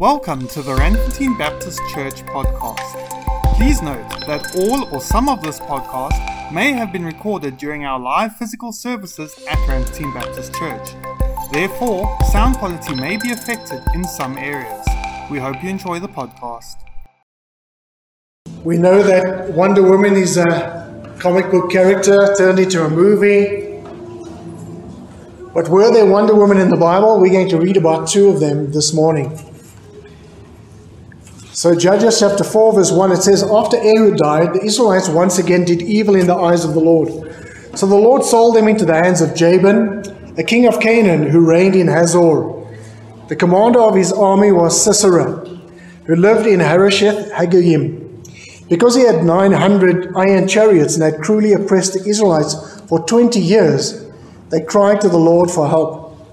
Welcome to the Randfontein Baptist Church podcast. Please note that all or some of this podcast may have been recorded during our live physical services at Randfontein Baptist Church. Therefore, sound quality may be affected in some areas. We hope you enjoy the podcast. We know that Wonder Woman is a comic book character turned into a movie. But were there Wonder Woman in the Bible? We're going to read about two of them this morning. So, Judges chapter 4, verse 1, it says, After Ehud died, the Israelites once again did evil in the eyes of the Lord. So the Lord sold them into the hands of Jabin, a king of Canaan, who reigned in Hazor. The commander of his army was Sisera, who lived in Harosheth Hagoyim. Because he had 900 iron chariots and had cruelly oppressed the Israelites for 20 years, they cried to the Lord for help.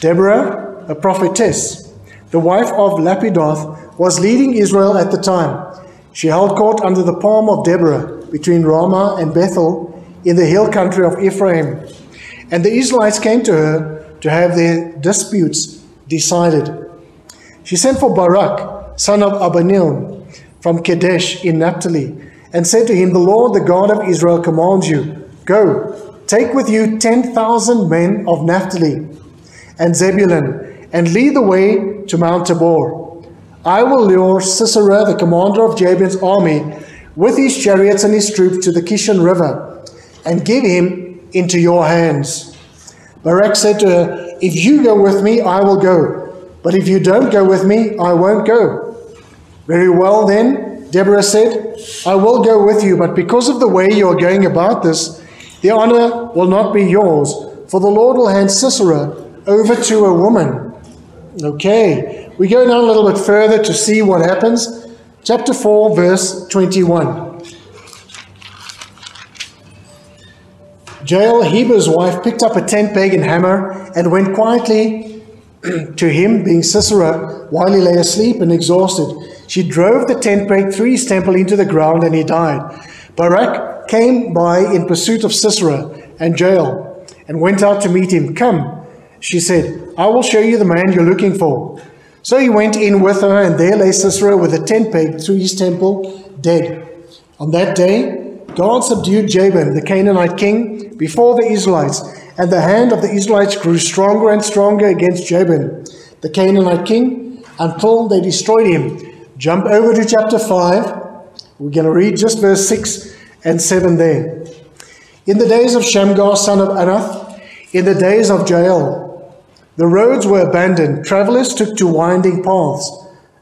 Deborah, a prophetess, the wife of Lapidoth, was leading Israel at the time. She held court under the palm of Deborah between Ramah and Bethel in the hill country of Ephraim. And the Israelites came to her to have their disputes decided. She sent for Barak, son of Abinoam, from Kadesh in Naphtali, and said to him, The Lord, the God of Israel, commands you, Go, take with you 10,000 men of Naphtali and Zebulun, and lead the way to Mount Tabor. I will lure Sisera, the commander of Jabin's army, with his chariots and his troops to the Kishon River, and give him into your hands. Barak said to her, If you go with me, I will go. But if you don't go with me, I won't go. Very well, then, Deborah said, I will go with you, but because of the way you are going about this, the honor will not be yours, for the Lord will hand Sisera over to a woman. Okay, we go down a little bit further to see what happens. Chapter 4, verse 21. Jael, Heber's wife, picked up a tent peg and hammer and went quietly to him, being Sisera, while he lay asleep and exhausted. She drove the tent peg through his temple into the ground and he died. Barak came by in pursuit of Sisera and Jael and went out to meet him. Come, she said, I will show you the man you're looking for. So he went in with her, and there lay Sisera with a tent peg through his temple, dead. On that day, God subdued Jabin, the Canaanite king, before the Israelites, and the hand of the Israelites grew stronger and stronger against Jabin, the Canaanite king, until they destroyed him. Jump over to chapter 5. We're going to read just verse 6 and 7 there. In the days of Shamgar, son of Anath, in the days of Jael, the roads were abandoned, travelers took to winding paths.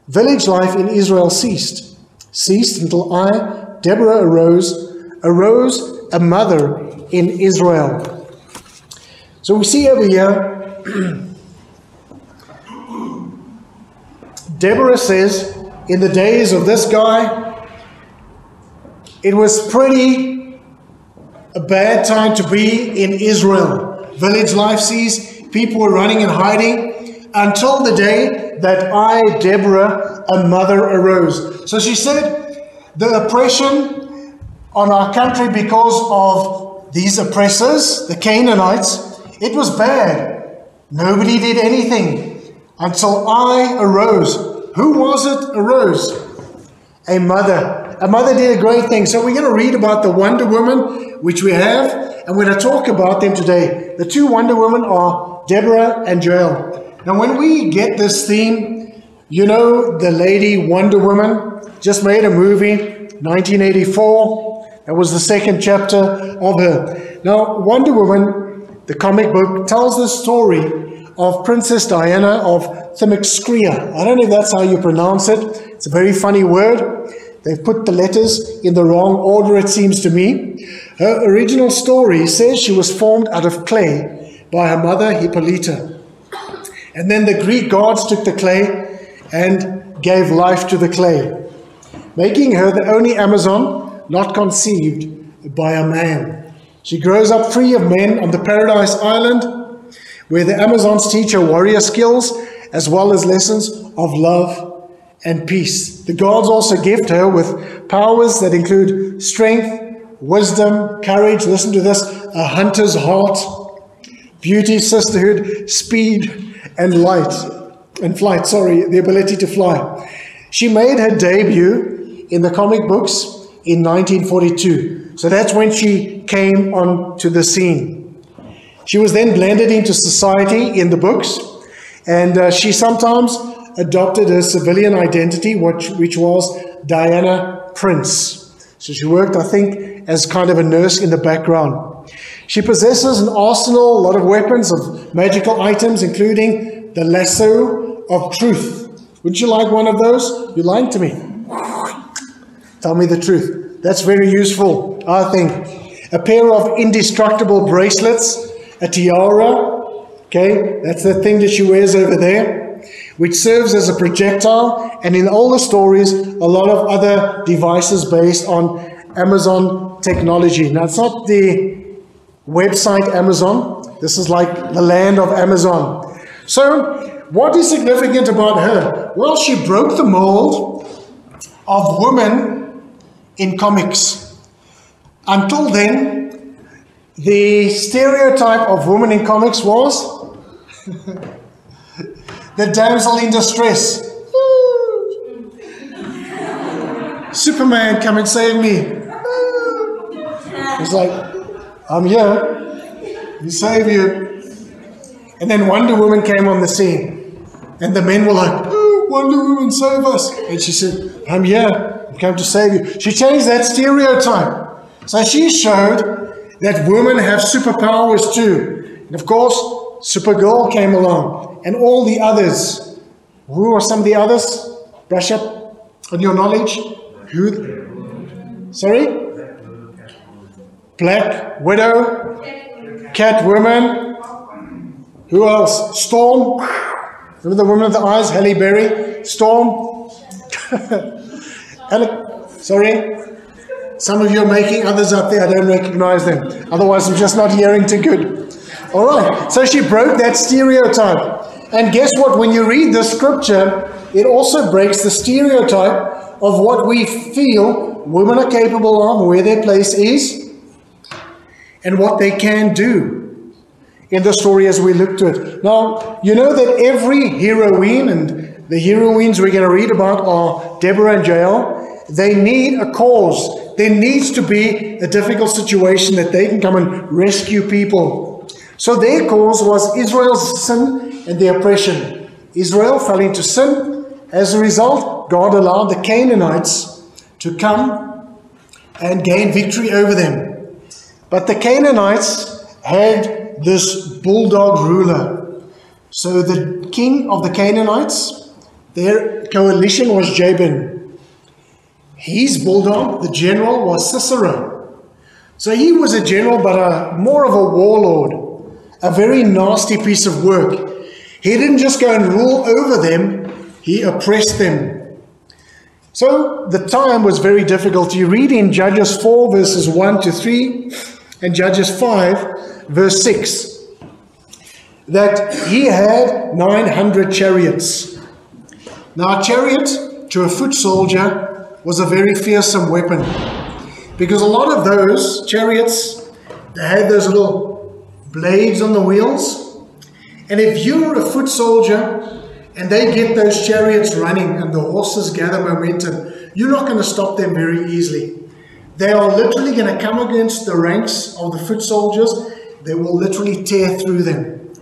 Village life in Israel ceased, ceased until I, Deborah, arose, arose a mother in Israel. So we see over here, Deborah says, in the days of this guy, it was pretty a bad time to be in Israel. Village life ceased, People were running and hiding until the day that I, Deborah, a mother, arose. So she said, the oppression on our country because of these oppressors, the Canaanites, it was bad. Nobody did anything until I arose. Who was it arose? A mother. A mother did a great thing. So we're going to read about the Wonder Woman, which we have, and we're going to talk about them today. The two Wonder Women are Deborah and Jael. Now, when we get this theme, you know, the lady Wonder Woman just made a movie, 1984. That was the second chapter of her. Now, Wonder Woman, the comic book, tells the story of Princess Diana of Themyscira. I don't know if that's how you pronounce it. It's a very funny word. They've put the letters in the wrong order, it seems to me. Her original story says she was formed out of clay by her mother Hippolyta. And then the Greek gods took the clay and gave life to the clay, making her the only Amazon not conceived by a man. She grows up free of men on the Paradise Island, where the Amazons teach her warrior skills as well as lessons of love and peace. The gods also gift her with powers that include strength, wisdom, courage, listen to this, a hunter's heart, beauty, sisterhood, speed, and light. and flight, sorry, the ability to fly. She made her debut in the comic books in 1942. So that's when she came onto the scene. She was then blended into society in the books, and uh, she sometimes adopted her civilian identity, which, which was Diana Prince. So she worked, I think, as kind of a nurse in the background. She possesses an arsenal, a lot of weapons, of magical items, including the lasso of truth. Would you like one of those? You're lying to me. Tell me the truth. That's very useful, I think. A pair of indestructible bracelets, a tiara, okay, that's the thing that she wears over there, which serves as a projectile, and in all the stories, a lot of other devices based on Amazon technology. Now, it's not the website Amazon, this is like the land of Amazon. So, what is significant about her? Well, she broke the mold of women in comics. Until then, the stereotype of women in comics was the damsel in distress. Superman, come and save me. It's like, I'm here. You save you. And then Wonder Woman came on the scene. And the men were like, oh, Wonder Woman, save us. And she said, I'm here. I've come to save you. She changed that stereotype. So she showed that women have superpowers too. And of course, Supergirl came along and all the others. Who are some of the others? Brush up on your knowledge. Who? Sorry? Black Widow, Catwoman. Who else? Storm. Remember the woman with the eyes, Halle Berry, Storm. Sorry. Some of you are making others up there. I don't recognize them. Otherwise, I'm just not hearing too good. All right. So she broke that stereotype. And guess what? When you read the scripture, it also breaks the stereotype of what we feel women are capable of, where their place is, and what they can do in the story as we look to it. Now, you know that every heroine and the heroines we're going to read about are Deborah and Jael. They need a cause. There needs to be a difficult situation that they can come and rescue people. So their cause was Israel's sin and the oppression. Israel fell into sin. As a result, God allowed the Canaanites to come and gain victory over them. But the Canaanites had this bulldog ruler. So the king of the Canaanites, their coalition was Jabin. His bulldog, the general, was Sisera. So he was a general, but a, more of a warlord, a very nasty piece of work. He didn't just go and rule over them, he oppressed them. So the time was very difficult. You read in Judges 4, verses 1 to 3, and Judges 5, verse 6 that he had 900 chariots. Now, a chariot to a foot soldier was a very fearsome weapon because a lot of those chariots they had those little blades on the wheels. And if you're a foot soldier and they get those chariots running and the horses gather momentum, you're not going to stop them very easily. They are literally going to come against the ranks of the foot soldiers. They will literally tear through them.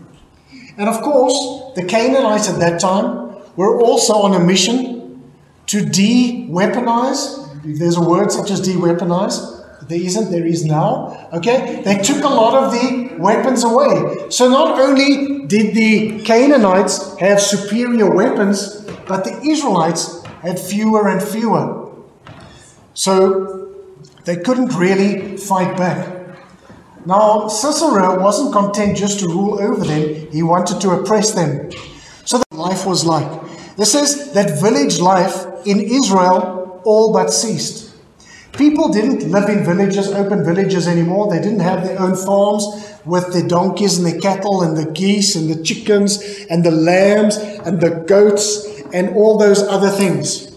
And of course, the Canaanites at that time were also on a mission to de weaponize. If there's a word such as de weaponize, there isn't, there is now. Okay? They took a lot of the weapons away. So not only did the Canaanites have superior weapons, but the Israelites had fewer and fewer. So they couldn't really fight back. Now, Sisera wasn't content just to rule over them, he wanted to oppress them. So that life was like. This says that village life in Israel all but ceased. People didn't live in villages, open villages anymore. They didn't have their own farms with the donkeys and the cattle and the geese and the chickens and the lambs and the goats and all those other things.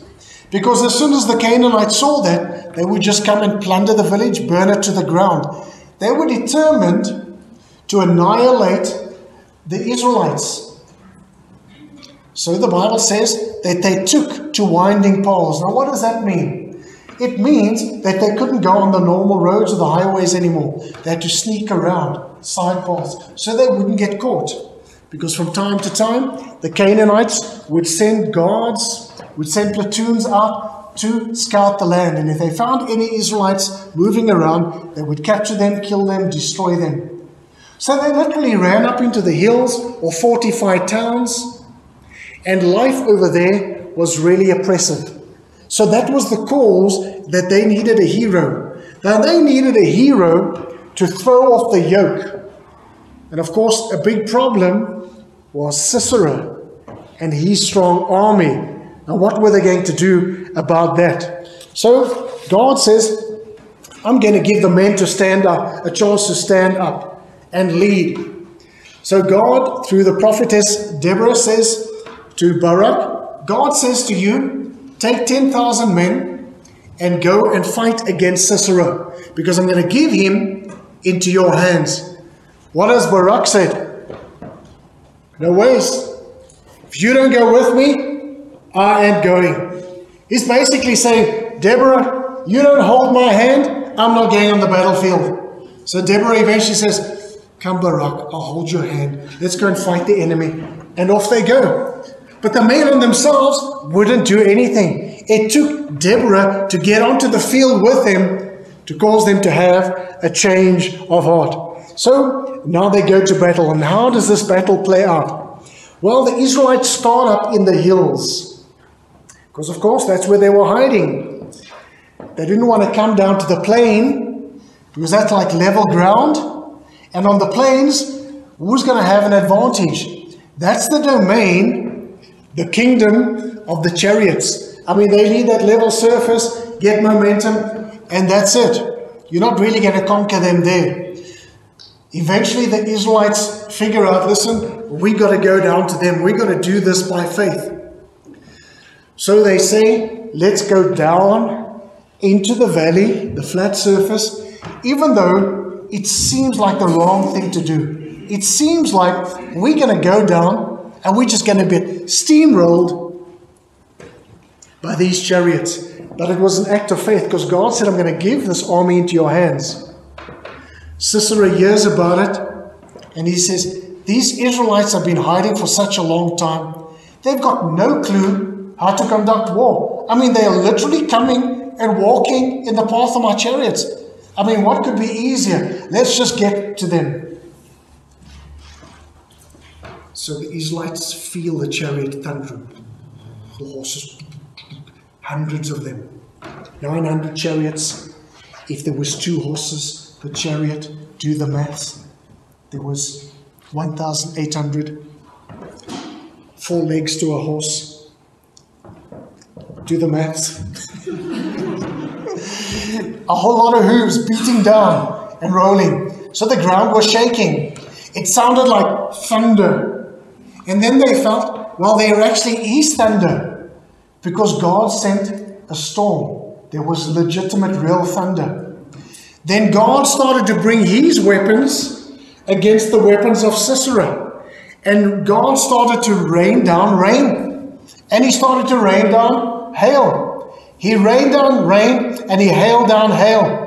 Because as soon as the Canaanites saw that, they would just come and plunder the village, burn it to the ground. They were determined to annihilate the Israelites. So the Bible says that they took to winding poles. Now, what does that mean? It means that they couldn't go on the normal roads or the highways anymore. They had to sneak around side paths so they wouldn't get caught. Because from time to time, the Canaanites would send guards, would send platoons out to scout the land. And if they found any Israelites moving around, they would capture them, kill them, destroy them. So they literally ran up into the hills or fortified towns and life over there was really oppressive. So that was the cause that they needed a hero. Now they needed a hero to throw off the yoke. And of course, a big problem was Sisera and his strong army. Now, what were they going to do about that? So God says, I'm going to give the men to stand up, a chance to stand up and lead. So God, through the prophetess Deborah, says, to Barak, God says to you, take 10,000 men and go and fight against Sisera because I'm going to give him into your hands. What has Barak said? No ways. If you don't go with me, I am going. He's basically saying, Deborah, you don't hold my hand, I'm not going on the battlefield. So Deborah eventually says, Come, Barak, I'll hold your hand. Let's go and fight the enemy. And off they go. But the men themselves wouldn't do anything. It took Deborah to get onto the field with them to cause them to have a change of heart. So now they go to battle. And how does this battle play out? Well, the Israelites start up in the hills. Because, of course, that's where they were hiding. They didn't want to come down to the plain because that's like level ground. And on the plains, who's going to have an advantage? That's the domain the kingdom of the chariots. I mean, they need that level surface, get momentum, and that's it. You're not really going to conquer them there. Eventually, the Israelites figure out listen, we got to go down to them. we got to do this by faith. So they say, let's go down into the valley, the flat surface, even though it seems like the wrong thing to do. It seems like we're going to go down and we're just going to be steamrolled by these chariots. But it was an act of faith because God said, I'm going to give this army into your hands. Sisera hears about it and he says, These Israelites have been hiding for such a long time. They've got no clue how to conduct war. I mean, they are literally coming and walking in the path of my chariots. I mean, what could be easier? Let's just get to them. So the Israelites feel the chariot thundering. The horses, hundreds of them. 900 chariots. If there was two horses per chariot, do the maths. There was 1,800. Four legs to a horse. Do the maths. a whole lot of hooves beating down and rolling. So the ground was shaking. It sounded like thunder and then they felt, well, there actually is thunder because God sent a storm. There was legitimate, real thunder. Then God started to bring his weapons against the weapons of Sisera. And God started to rain down rain. And he started to rain down hail. He rained down rain and he hailed down hail.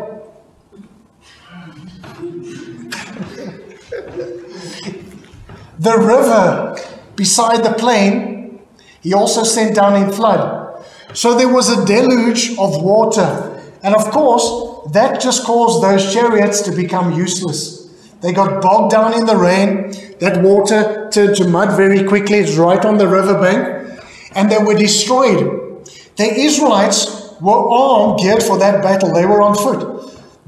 the river beside the plain, he also sent down in flood. So there was a deluge of water. And of course, that just caused those chariots to become useless. They got bogged down in the rain. That water turned to mud very quickly. It's right on the riverbank. And they were destroyed. The Israelites were armed, geared for that battle. They were on foot.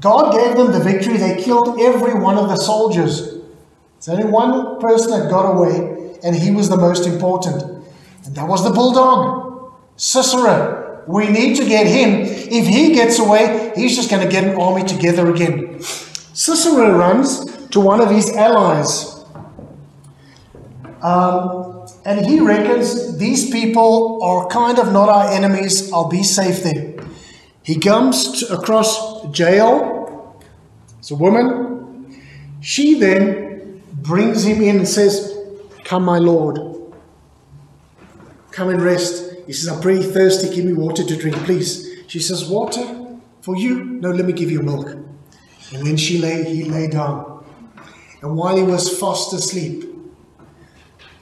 God gave them the victory. They killed every one of the soldiers. There's only one person that got away, and he was the most important. And that was the bulldog, Sisera. We need to get him. If he gets away, he's just going to get an army together again. Sisera runs to one of his allies. Um, and he reckons these people are kind of not our enemies. I'll be safe there. He comes across Jael. It's a woman. She then brings him in and says, Come, my Lord. come and rest. He says, I'm pretty thirsty. Give me water to drink, please. She says, Water for you? No, let me give you milk. And then she lay, he lay down. And while he was fast asleep,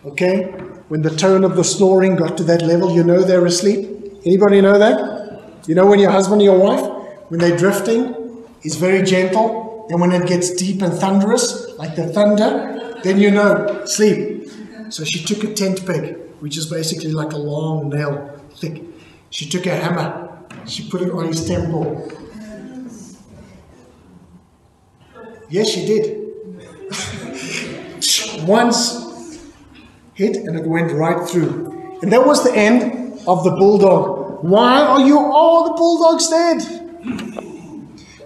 okay, when the tone of the snoring got to that level, you know they're asleep. Anybody know that? You know when your husband or your wife, when they're drifting, is very gentle. And when it gets deep and thunderous, like the thunder, then you know, sleep. So she took a tent peg, which is basically like a long nail, thick. She took a hammer, she put it on his temple. Yes, she did. Once hit and it went right through. And that was the end of the bulldog. Why are you all the bulldogs dead?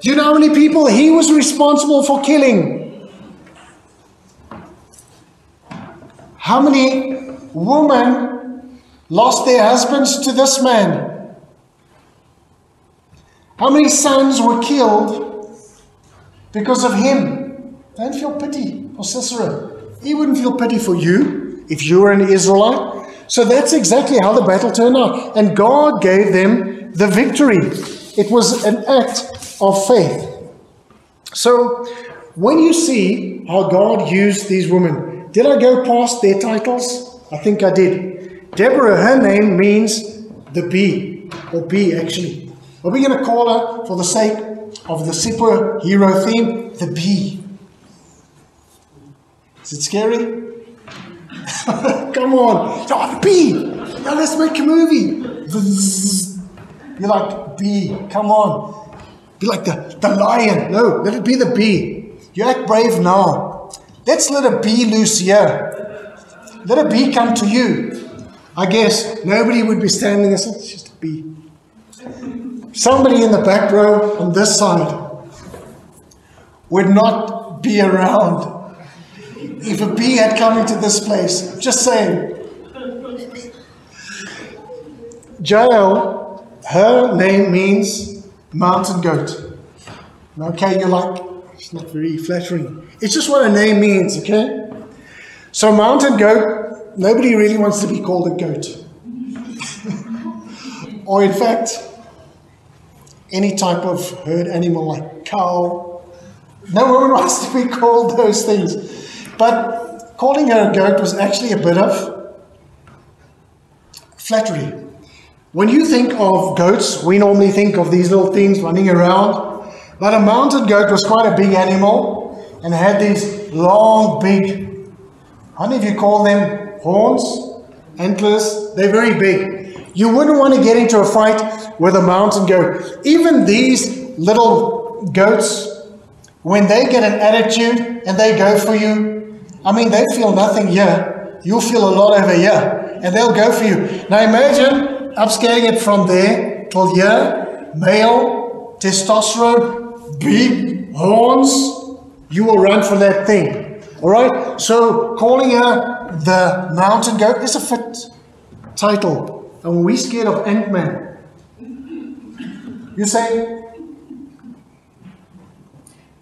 You know how many people he was responsible for killing? How many women lost their husbands to this man? How many sons were killed because of him? Don't feel pity for Sisera. He wouldn't feel pity for you if you were an Israelite. So that's exactly how the battle turned out. And God gave them the victory. It was an act of faith. So when you see how God used these women, did I go past their titles? I think I did. Deborah, her name means the bee, or bee actually. Are we going to call her, for the sake of the superhero theme, the bee? Is it scary? Come on. Oh, the bee. Now let's make a movie. You're like, bee, come on. Be like the, the lion. No, let it be the bee. You act brave now. Let's let a bee loose here. Let a bee come to you. I guess nobody would be standing there. It's just a bee. Somebody in the back row on this side would not be around if a bee had come into this place. Just saying. Jael, her name means mountain goat. Okay, you're like, it's not very flattering. It's just what a name means, okay? So, mountain goat, nobody really wants to be called a goat. or, in fact, any type of herd animal like cow. No one wants to be called those things. But calling her a goat was actually a bit of flattery. When you think of goats, we normally think of these little things running around. But a mountain goat was quite a big animal and had these long, big, how many of you call them horns, antlers? They're very big. You wouldn't want to get into a fight with a mountain goat. Even these little goats, when they get an attitude and they go for you, I mean, they feel nothing here. You'll feel a lot over here, and they'll go for you. Now imagine upscaling it from there till here, male, testosterone, big horns. You will run for that thing. All right? So calling her the mountain goat is a fit title. And we scared of Ant-Man, you say,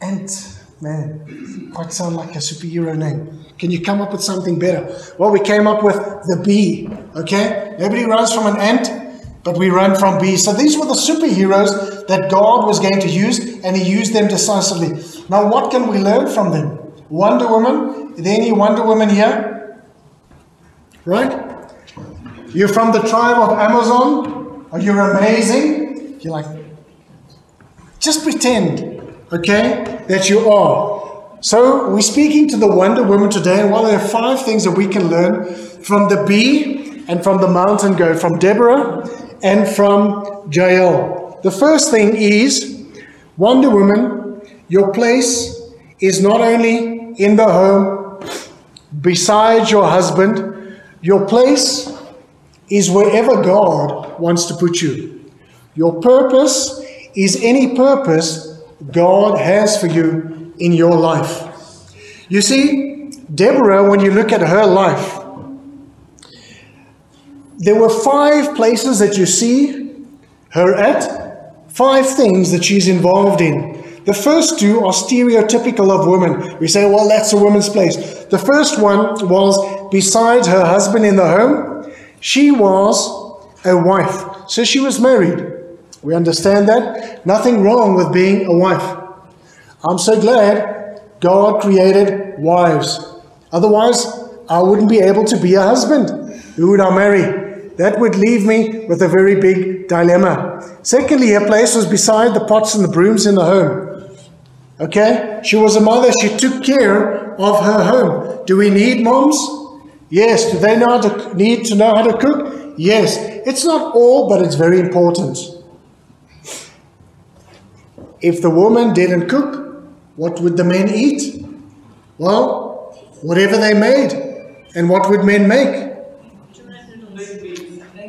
Ant-Man, quite sound like a superhero name. Can you come up with something better? Well, we came up with the bee, okay? Nobody runs from an ant, but we run from bees. So these were the superheroes that God was going to use, and He used them decisively. Now, what can we learn from them? Wonder Woman? Is there any Wonder Woman here? Right? You're from the tribe of Amazon? Are you amazing? You're like, just pretend, okay, that you are. So we're speaking to the Wonder Woman today, and while there are five things that we can learn from the bee and from the mountain goat, from Deborah and from Jael. The first thing is, Wonder Woman, your place is not only in the home, beside your husband, your place is wherever God wants to put you. Your purpose is any purpose God has for you in your life. You see, Deborah, when you look at her life, there were five places that you see her at, five things that she's involved in. The first two are stereotypical of women. We say, well, that's a woman's place. The first one was beside her husband in the home. She was a wife. So she was married. We understand that. Nothing wrong with being a wife. I'm so glad God created wives. Otherwise, I wouldn't be able to be a husband. Who would I marry? That would leave me with a very big dilemma. Secondly, her place was beside the pots and the brooms in the home. Okay? She was a mother. She took care of her home. Do we need moms? Yes. Do they know how to, need to know how to cook? Yes. It's not all, but it's very important. If the woman didn't cook, what would the men eat? Well, whatever they made. And what would men make?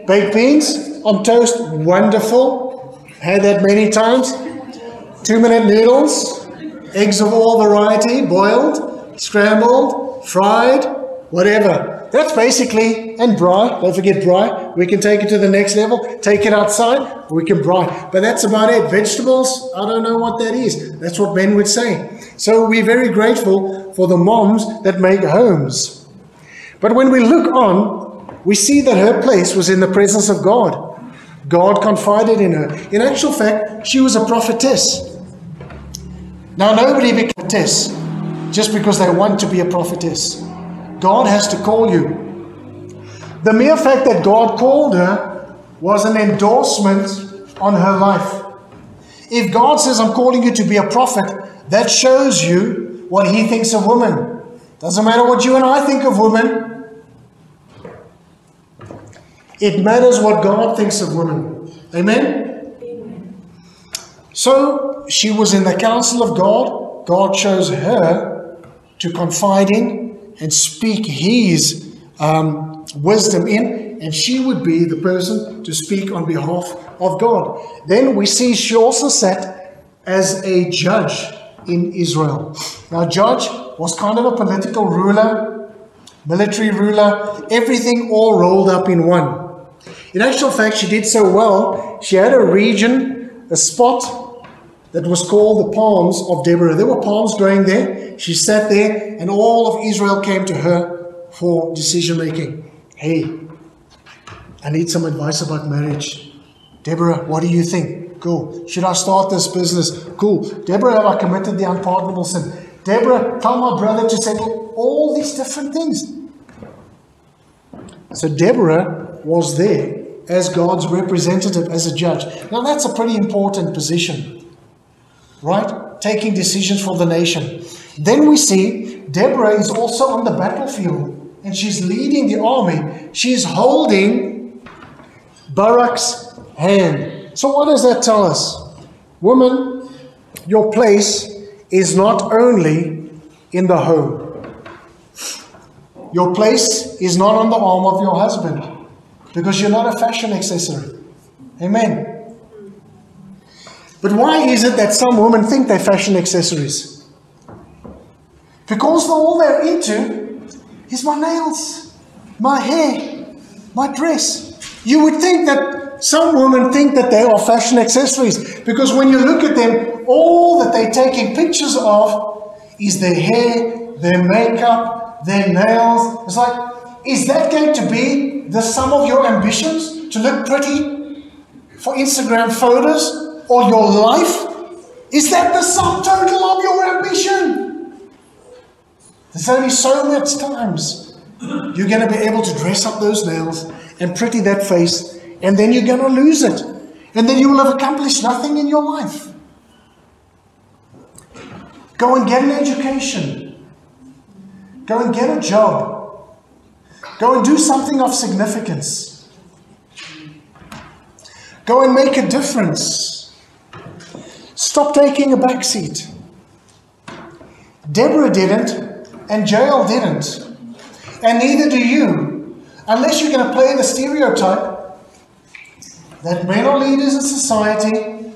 Baked beans on toast, wonderful. Had that many times. Two minute noodles, eggs of all variety, boiled, scrambled, fried, whatever. That's basically, and braai, don't forget braai. We can take it to the next level, take it outside, we can braai. But that's about it. Vegetables, I don't know what that is. That's what men would say. So we're very grateful for the moms that make homes. But when we look on, we see that her place was in the presence of God. God confided in her. In actual fact, she was a prophetess. Now, nobody becomes a just because they want to be a prophetess. God has to call you. The mere fact that God called her was an endorsement on her life. If God says, I'm calling you to be a prophet, that shows you what He thinks of women. Doesn't matter what you and I think of women, it matters what God thinks of women. Amen? So she was in the counsel of God. God chose her to confide in and speak His um, wisdom in, and she would be the person to speak on behalf of God. Then we see she also sat as a judge in Israel. Now, judge was kind of a political ruler, military ruler, everything all rolled up in one. In actual fact, she did so well, she had a region, a spot that was called the Palms of Deborah. There were palms growing there. She sat there, and all of Israel came to her for decision making. Hey, I need some advice about marriage. Deborah, what do you think? Cool. Should I start this business? Cool. Deborah, have I committed the unpardonable sin? Deborah, tell my brother to settle all these different things. So Deborah was there as God's representative, as a judge. Now that's a pretty important position, right? Taking decisions for the nation. Then we see Deborah is also on the battlefield and she's leading the army. She's holding Barak's hand. So, what does that tell us? Woman, your place is not only in the home, your place is not on the arm of your husband because you're not a fashion accessory. Amen. But why is it that some women think they're fashion accessories? Because all they're into is my nails, my hair, my dress. You would think that some women think that they are fashion accessories because when you look at them, all that they're taking pictures of is their hair, their makeup, their nails. It's like, is that going to be the sum of your ambitions to look pretty for Instagram photos or your life? Is that the sum total of your ambition? There's only so much times you're going to be able to dress up those nails and pretty that face, and then you're going to lose it. And then you will have accomplished nothing in your life. Go and get an education. Go and get a job. Go and do something of significance. Go and make a difference. Stop taking a back seat. Deborah didn't, and Jael didn't, and neither do you, unless you're going to play the stereotype that men are leaders in society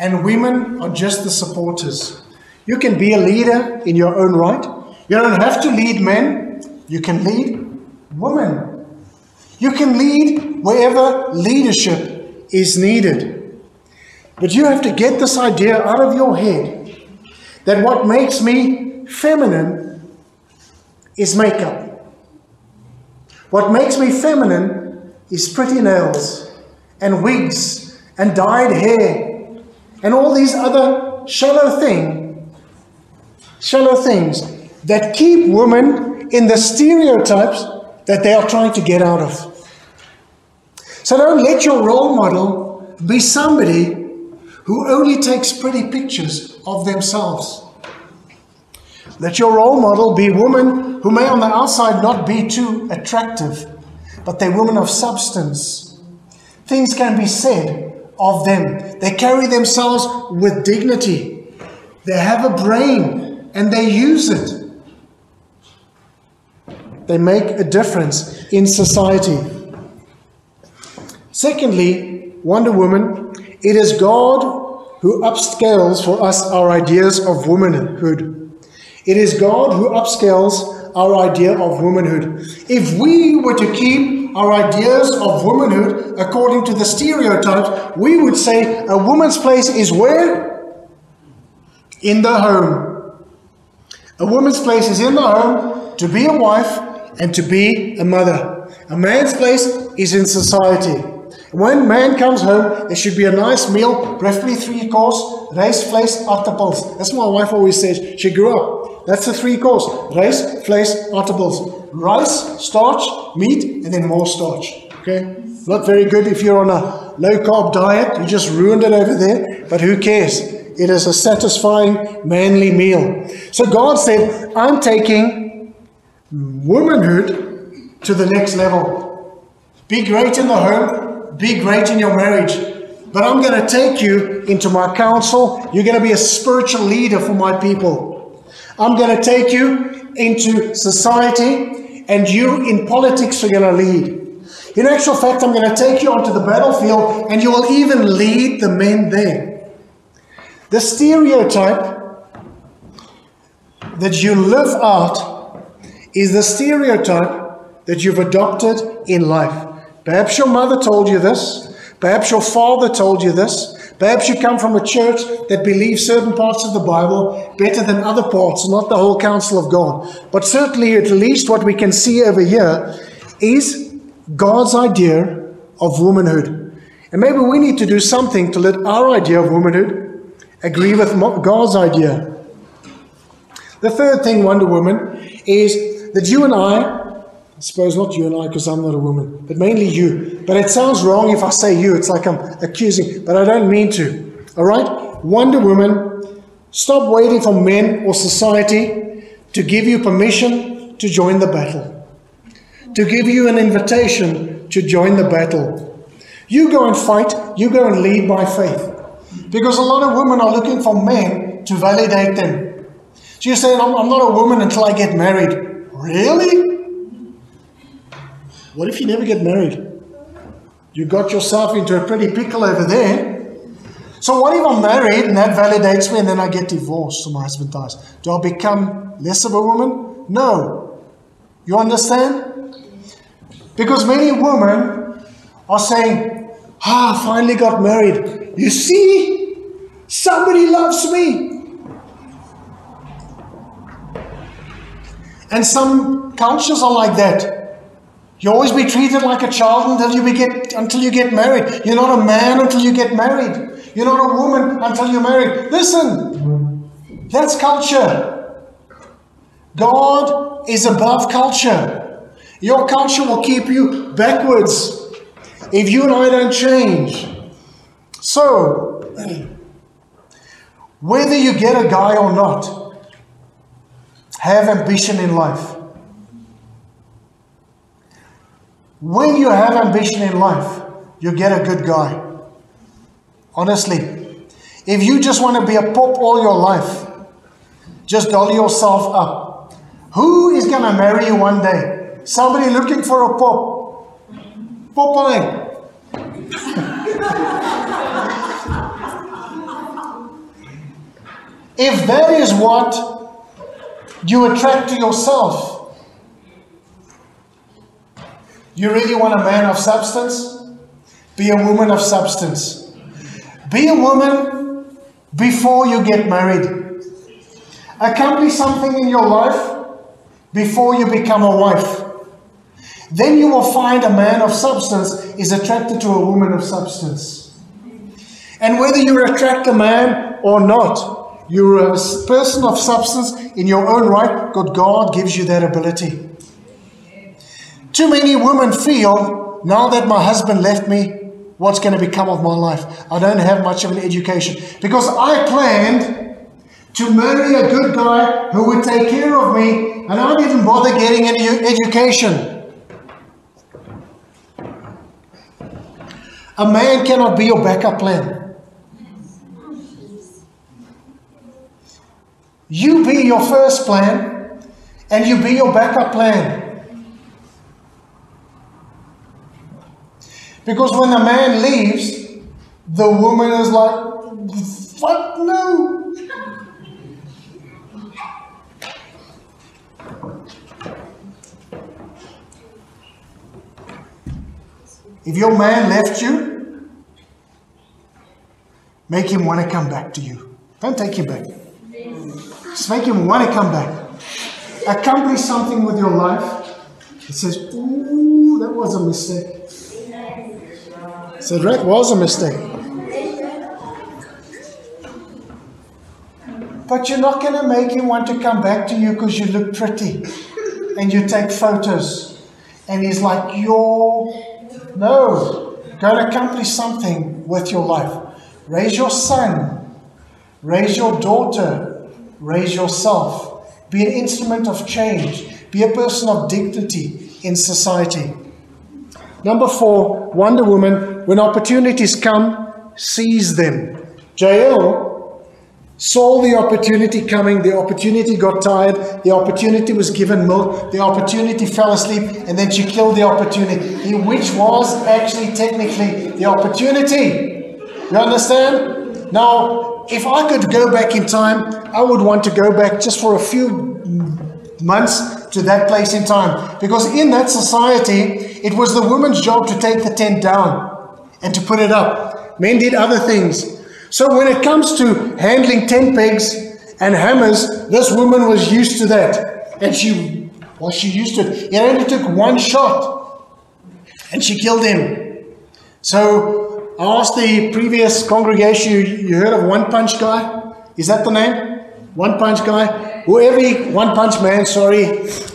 and women are just the supporters. You can be a leader in your own right. You don't have to lead men, you can lead women. You can lead wherever leadership is needed. But you have to get this idea out of your head that what makes me feminine is makeup. What makes me feminine is pretty nails and wigs and dyed hair and all these other shallow thing, shallow things that keep women in the stereotypes that they are trying to get out of. So don't let your role model be somebody who only takes pretty pictures of themselves. Let your role model be women who may on the outside not be too attractive, but they're women of substance. Things can be said of them. They carry themselves with dignity. They have a brain and they use it. They make a difference in society. Secondly, Wonder Woman, it is God who upscales for us our ideas of womanhood. It is God who upscales our idea of womanhood. If we were to keep our ideas of womanhood according to the stereotypes, we would say a woman's place is where? In the home. A woman's place is in the home to be a wife and to be a mother. A man's place is in society. When man comes home, there should be a nice meal, preferably three course, rice, vlees, aardappels. That's what my wife always says. She grew up. That's the three course. Rice, vlees, aardappels. Rice, starch, meat, and then more starch. Okay? Not very good if you're on a low carb diet. You just ruined it over there. But who cares? It is a satisfying, manly meal. So God said, I'm taking womanhood to the next level. Be great in the home, be great in your marriage. But I'm going to take you into my council. You're going to be a spiritual leader for my people. I'm going to take you into society, and you in politics are going to lead. In actual fact, I'm going to take you onto the battlefield, and you will even lead the men there. The stereotype that you live out is the stereotype that you've adopted in life. Perhaps your mother told you this. Perhaps your father told you this. Perhaps you come from a church that believes certain parts of the Bible better than other parts, not the whole counsel of God. But certainly, at least what we can see over here is God's idea of womanhood. And maybe we need to do something to let our idea of womanhood agree with God's idea. The third thing, Wonder Woman, is that you and I suppose not you and I, because I'm not a woman, but mainly you. But it sounds wrong if I say you. It's like I'm accusing, but I don't mean to. All right? Wonder Woman, stop waiting for men or society to give you permission to join the battle, to give you an invitation to join the battle. You go and fight, you go and lead by faith. Because a lot of women are looking for men to validate them. So you're saying, I'm, I'm not a woman until I get married. Really? What if you never get married? You got yourself into a pretty pickle over there. So what if I'm married and that validates me and then I get divorced or my husband dies? Do I become less of a woman? No. You understand? Because many women are saying, ah, finally got married. You see, somebody loves me. And some cultures are like that. You always be treated like a child until you get until you get married. You're not a man until you get married. You're not a woman until you're married. Listen, that's culture. God is above culture. Your culture will keep you backwards if you and I don't change. So, whether you get a guy or not, have ambition in life. When you have ambition in life, you get a good guy. Honestly. If you just want to be a pop all your life, just doll yourself up. Who is going to marry you one day? Somebody looking for a pop. Popeye. if that is what you attract to yourself, you really want a man of substance? Be a woman of substance. Be a woman before you get married. Accomplish something in your life before you become a wife. then you will find a man of substance is attracted to a woman of substance. And whether you attract a man or not, you're a person of substance in your own right, God, God gives you that ability. Too many women feel, now that my husband left me, what's going to become of my life? I don't have much of an education. Because I planned to marry a good guy who would take care of me, and I didn't bother getting any education. A man cannot be your backup plan. You be your first plan, and you be your backup plan. Because when the man leaves, the woman is like, fuck no. If your man left you, make him want to come back to you. Don't take him back. Just make him want to come back. Accomplish something with your life. He says, Ooh, that was a mistake. So that was a mistake. But you're not going to make him want to come back to you because you look pretty and you take photos. And he's like, You're no. Go and accomplish something with your life. Raise your son. Raise your daughter. Raise yourself. Be an instrument of change. Be a person of dignity in society. Number four, Wonder Woman, when opportunities come, seize them. Jael saw the opportunity coming, the opportunity got tired, the opportunity was given milk, the opportunity fell asleep, and then she killed the opportunity, which was actually technically the opportunity. You understand? Now, if I could go back in time, I would want to go back just for a few months to that place in time. Because in that society, it was the woman's job to take the tent down and to put it up. Men did other things. So when it comes to handling tent pegs and hammers, this woman was used to that. And she well, she used to it. It only took one shot and she killed him. So I asked the previous congregation, you, you heard of One Punch Guy? Is that the name? One Punch Guy? Whoever he, One Punch Man, sorry,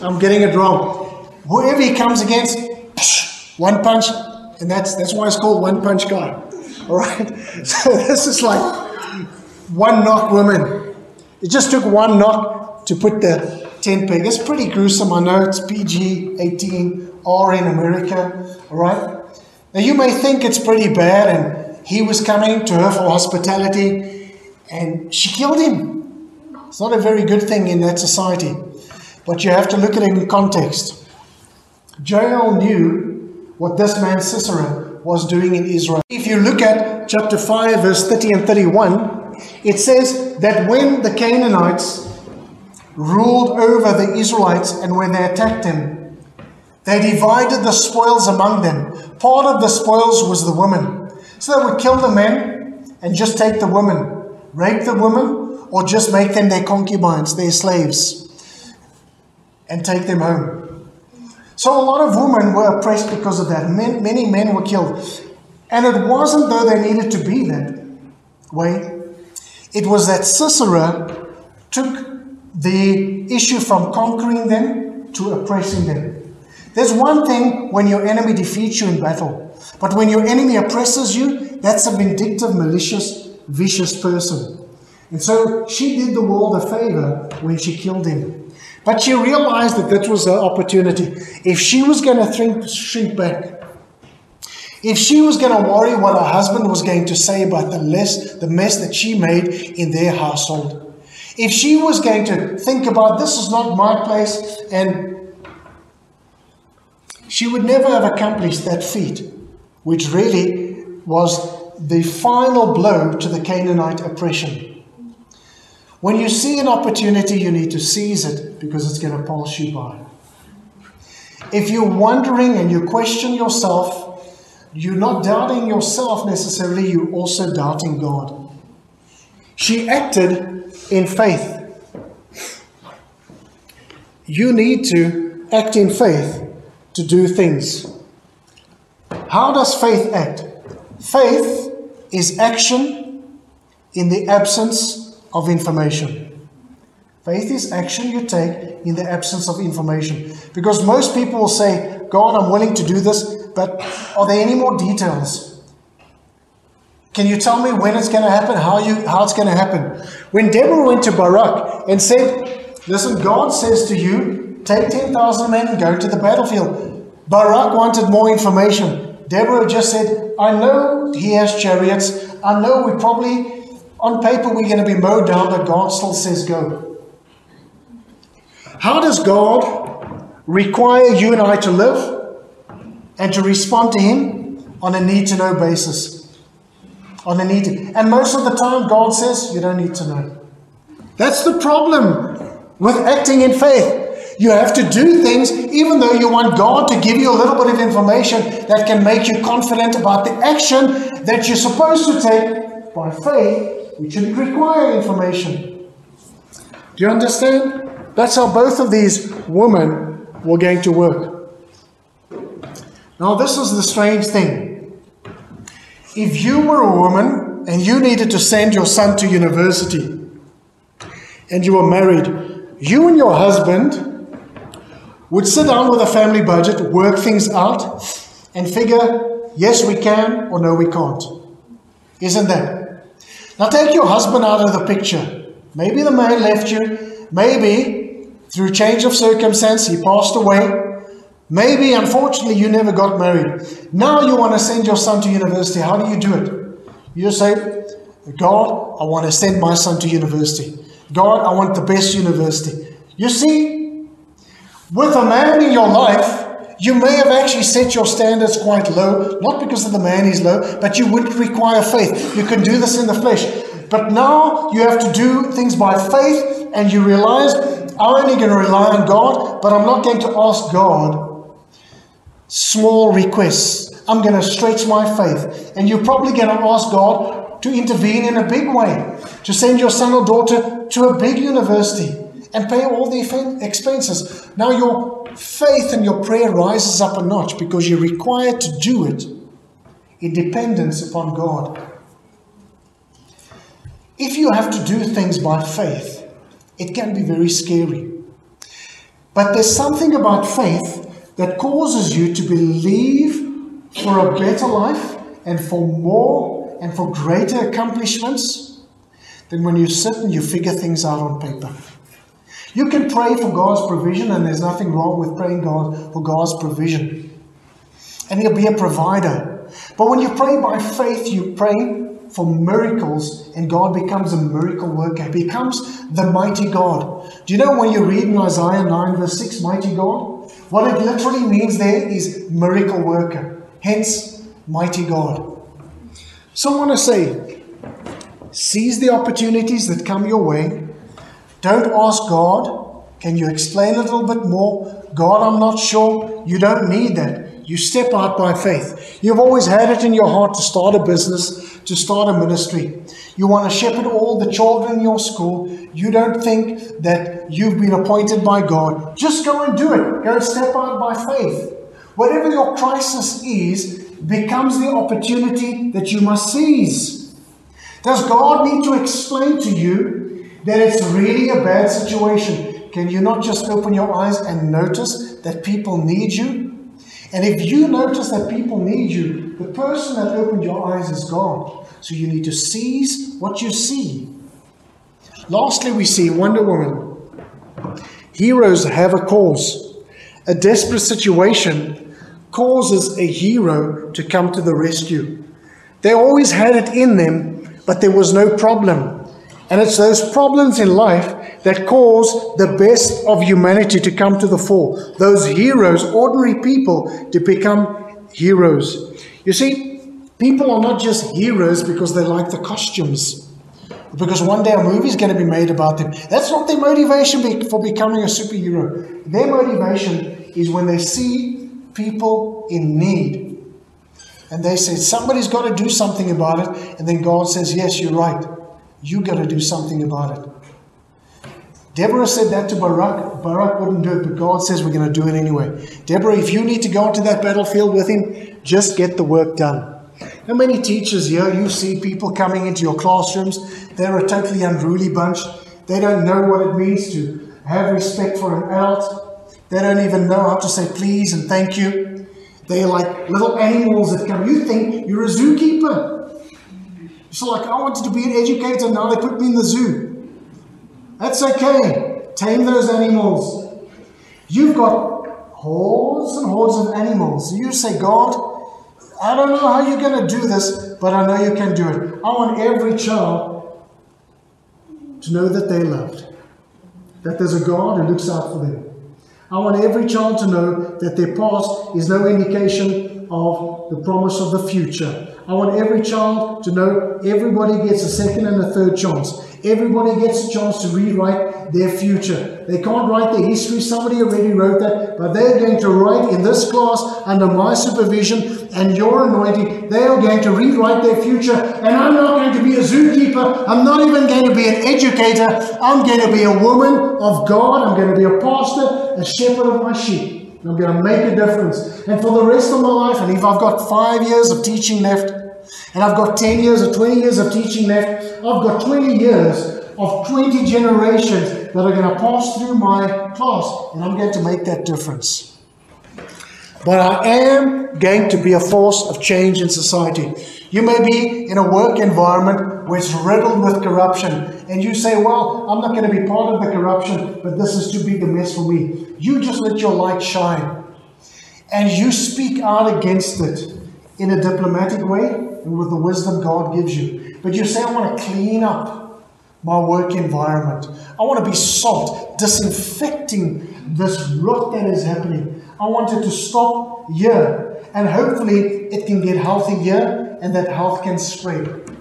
I'm getting it wrong. Whoever he comes against, one punch, and that's that's why it's called One Punch Guy. All right? So this is like one knock woman. It just took one knock to put the tent peg. It's pretty gruesome. I know it's PG 18 R in America. All right? Now you may think it's pretty bad, and he was coming to her for hospitality, and she killed him. It's not a very good thing in that society, but you have to look at it in context. Jael knew what this man Sisera was doing in Israel. If you look at chapter 5, verse 30 and 31, it says that when the Canaanites ruled over the Israelites and when they attacked them, they divided the spoils among them. Part of the spoils was the women. So they would kill the men and just take the women, rape the women, or just make them their concubines, their slaves, and take them home. So a lot of women were oppressed because of that. Men, many men were killed. And it wasn't though they needed to be that way. It was that Sisera took the issue from conquering them to oppressing them. There's one thing when your enemy defeats you in battle, but when your enemy oppresses you, that's a vindictive, malicious, vicious person. And so she did the world a favor when she killed him. But she realized that that was her opportunity. If she was going to shrink back, if she was going to worry what her husband was going to say about the less the mess that she made in their household, if she was going to think about this is not my place, and she would never have accomplished that feat, which really was the final blow to the Canaanite oppression. When you see an opportunity, you need to seize it because it's going to pass you by. If you're wondering and you question yourself, you're not doubting yourself necessarily, you're also doubting God. She acted in faith. You need to act in faith to do things. How does faith act? Faith is action in the absence of information. Faith is action you take in the absence of information. Because most people will say, God, I'm willing to do this, but are there any more details? Can you tell me when it's going to happen, how, you, how it's going to happen? When Deborah went to Barak and said, Listen, God says to you, take 10,000 men and go to the battlefield. Barak wanted more information. Deborah just said, I know he has chariots. I know we probably, on paper, we're going to be mowed down, but God still says go. How does God require you and I to live and to respond to Him on a need to know basis? On a need to. And most of the time, God says, you don't need to know. That's the problem with acting in faith. You have to do things even though you want God to give you a little bit of information that can make you confident about the action that you're supposed to take by faith, which would require information. Do you understand? That's how both of these women were going to work. Now, this is the strange thing. If you were a woman and you needed to send your son to university and you were married, you and your husband would sit down with a family budget, work things out, and figure, yes, we can, or no, we can't. Isn't that? Now take your husband out of the picture. Maybe the man left you. Maybe through change of circumstance he passed away. Maybe, unfortunately, you never got married. Now you want to send your son to university. How do you do it? You say, God, I want to send my son to university. God, I want the best university. You see, with a man in your life, you may have actually set your standards quite low, not because of the man is low, but you wouldn't require faith. You can do this in the flesh. But now you have to do things by faith, and you realize I'm only going to rely on God, but I'm not going to ask God small requests. I'm going to stretch my faith. And you're probably going to ask God to intervene in a big way, to send your son or daughter to a big university and pay all the expenses. Now your faith and your prayer rises up a notch because you're required to do it in dependence upon God. If you have to do things by faith, it can be very scary. But there's something about faith that causes you to believe for a better life and for more and for greater accomplishments than when you sit and you figure things out on paper. You can pray for God's provision, and there's nothing wrong with praying God for God's provision. And He'll be a provider. But when you pray by faith, you pray for miracles, and God becomes a miracle worker. He becomes the mighty God. Do you know when you read in Isaiah 9, verse 6, mighty God? What it literally means there is miracle worker. Hence, mighty God. So I want to say, seize the opportunities that come your way don't ask God, can you explain a little bit more? God, I'm not sure. You don't need that. You step out by faith. You've always had it in your heart to start a business, to start a ministry. You want to shepherd all the children in your school. You don't think that you've been appointed by God. Just go and do it. Go step out by faith. Whatever your crisis is, becomes the opportunity that you must seize. Does God need to explain to you that it's really a bad situation, can you not just open your eyes and notice that people need you? And if you notice that people need you, the person that opened your eyes is God. So you need to seize what you see. Lastly, we see Wonder Woman. Heroes have a cause. A desperate situation causes a hero to come to the rescue. They always had it in them, but there was no problem. And it's those problems in life that cause the best of humanity to come to the fore. Those heroes, ordinary people, to become heroes. You see, people are not just heroes because they like the costumes. Because one day a movie is going to be made about them. That's not their motivation for becoming a superhero. Their motivation is when they see people in need. And they say, somebody's got to do something about it. And then God says, yes, you're right. You got to do something about it. Deborah said that to Barak. Barak wouldn't do it, but God says we're going to do it anyway. Deborah, if you need to go onto that battlefield with him, just get the work done. How many teachers here you see people coming into your classrooms? They're a totally unruly bunch. They don't know what it means to have respect for an adult. They don't even know how to say please and thank you. They're like little animals that come. You think you're a zookeeper. So, like, I wanted to be an educator, now they put me in the zoo. That's okay. Tame those animals. You've got hordes and hordes of animals. You say, God, I don't know how you're going to do this, but I know you can do it. I want every child to know that they're loved, that there's a God who looks out for them. I want every child to know that their past is no indication of the promise of the future. I want every child to know everybody gets a second and a third chance. Everybody gets a chance to rewrite their future. They can't write their history, somebody already wrote that, but they're going to write in this class under my supervision and your anointing. They are going to rewrite their future, and I'm not going to be a zookeeper. I'm not even going to be an educator. I'm going to be a woman of God. I'm going to be a pastor, a shepherd of my sheep. I'm going to make a difference. And for the rest of my life, and if I've got five years of teaching left, and I've got 10 years or 20 years of teaching left, I've got 20 years of 20 generations that are going to pass through my class, and I'm going to make that difference. But I am going to be a force of change in society. You may be in a work environment where it's riddled with corruption, and you say, Well, I'm not going to be part of the corruption, but this is too big a mess for me. You just let your light shine, and you speak out against it in a diplomatic way and with the wisdom God gives you. But you say, I want to clean up my work environment. I want to be salt, disinfecting this rot that is happening. I want it to stop here, and hopefully it can get healthy here, and that health can spread.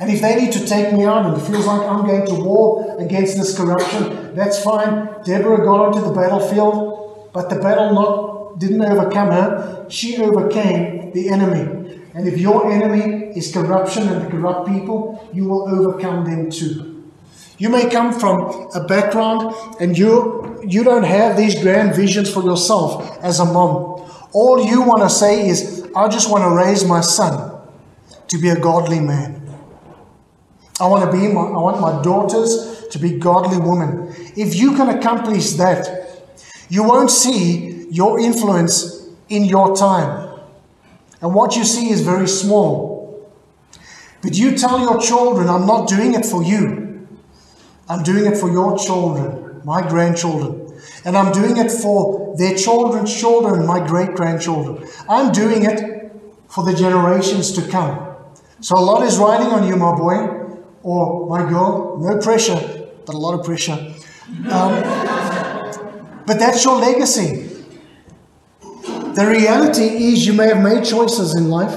And if they need to take me out and it feels like I'm going to war against this corruption, that's fine. Deborah got onto the battlefield, but the battle not didn't overcome her. She overcame the enemy. And if your enemy is corruption and the corrupt people, you will overcome them too. You may come from a background and you you don't have these grand visions for yourself as a mom. All you want to say is, I just want to raise my son to be a godly man. I want to be my, I want my daughters to be godly women. If you can accomplish that, you won't see your influence in your time. And what you see is very small. But you tell your children, I'm not doing it for you. I'm doing it for your children, my grandchildren. And I'm doing it for their children's children, my great grandchildren. I'm doing it for the generations to come. So a lot is riding on you, my boy or my girl. No pressure, but a lot of pressure. Um, but that's your legacy. The reality is, you may have made choices in life,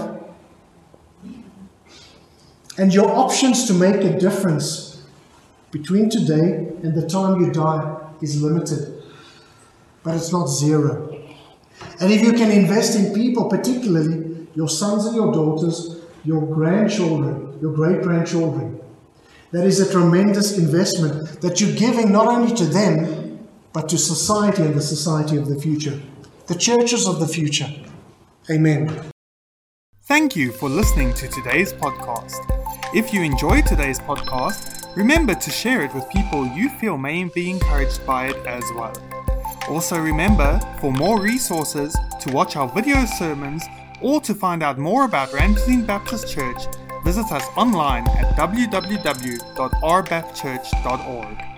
and your options to make a difference between today and the time you die is limited, but it's not zero. And if you can invest in people, particularly your sons and your daughters, your grandchildren, your great grandchildren, that is a tremendous investment that you're giving not only to them, but to society and the society of the future, the churches of the future. Amen. Thank you for listening to today's podcast. If you enjoyed today's podcast, remember to share it with people you feel may be encouraged by it as well. Also, remember for more resources, to watch our video sermons, or to find out more about Ramsey Baptist Church, visit us online at www.rbapchurch.org.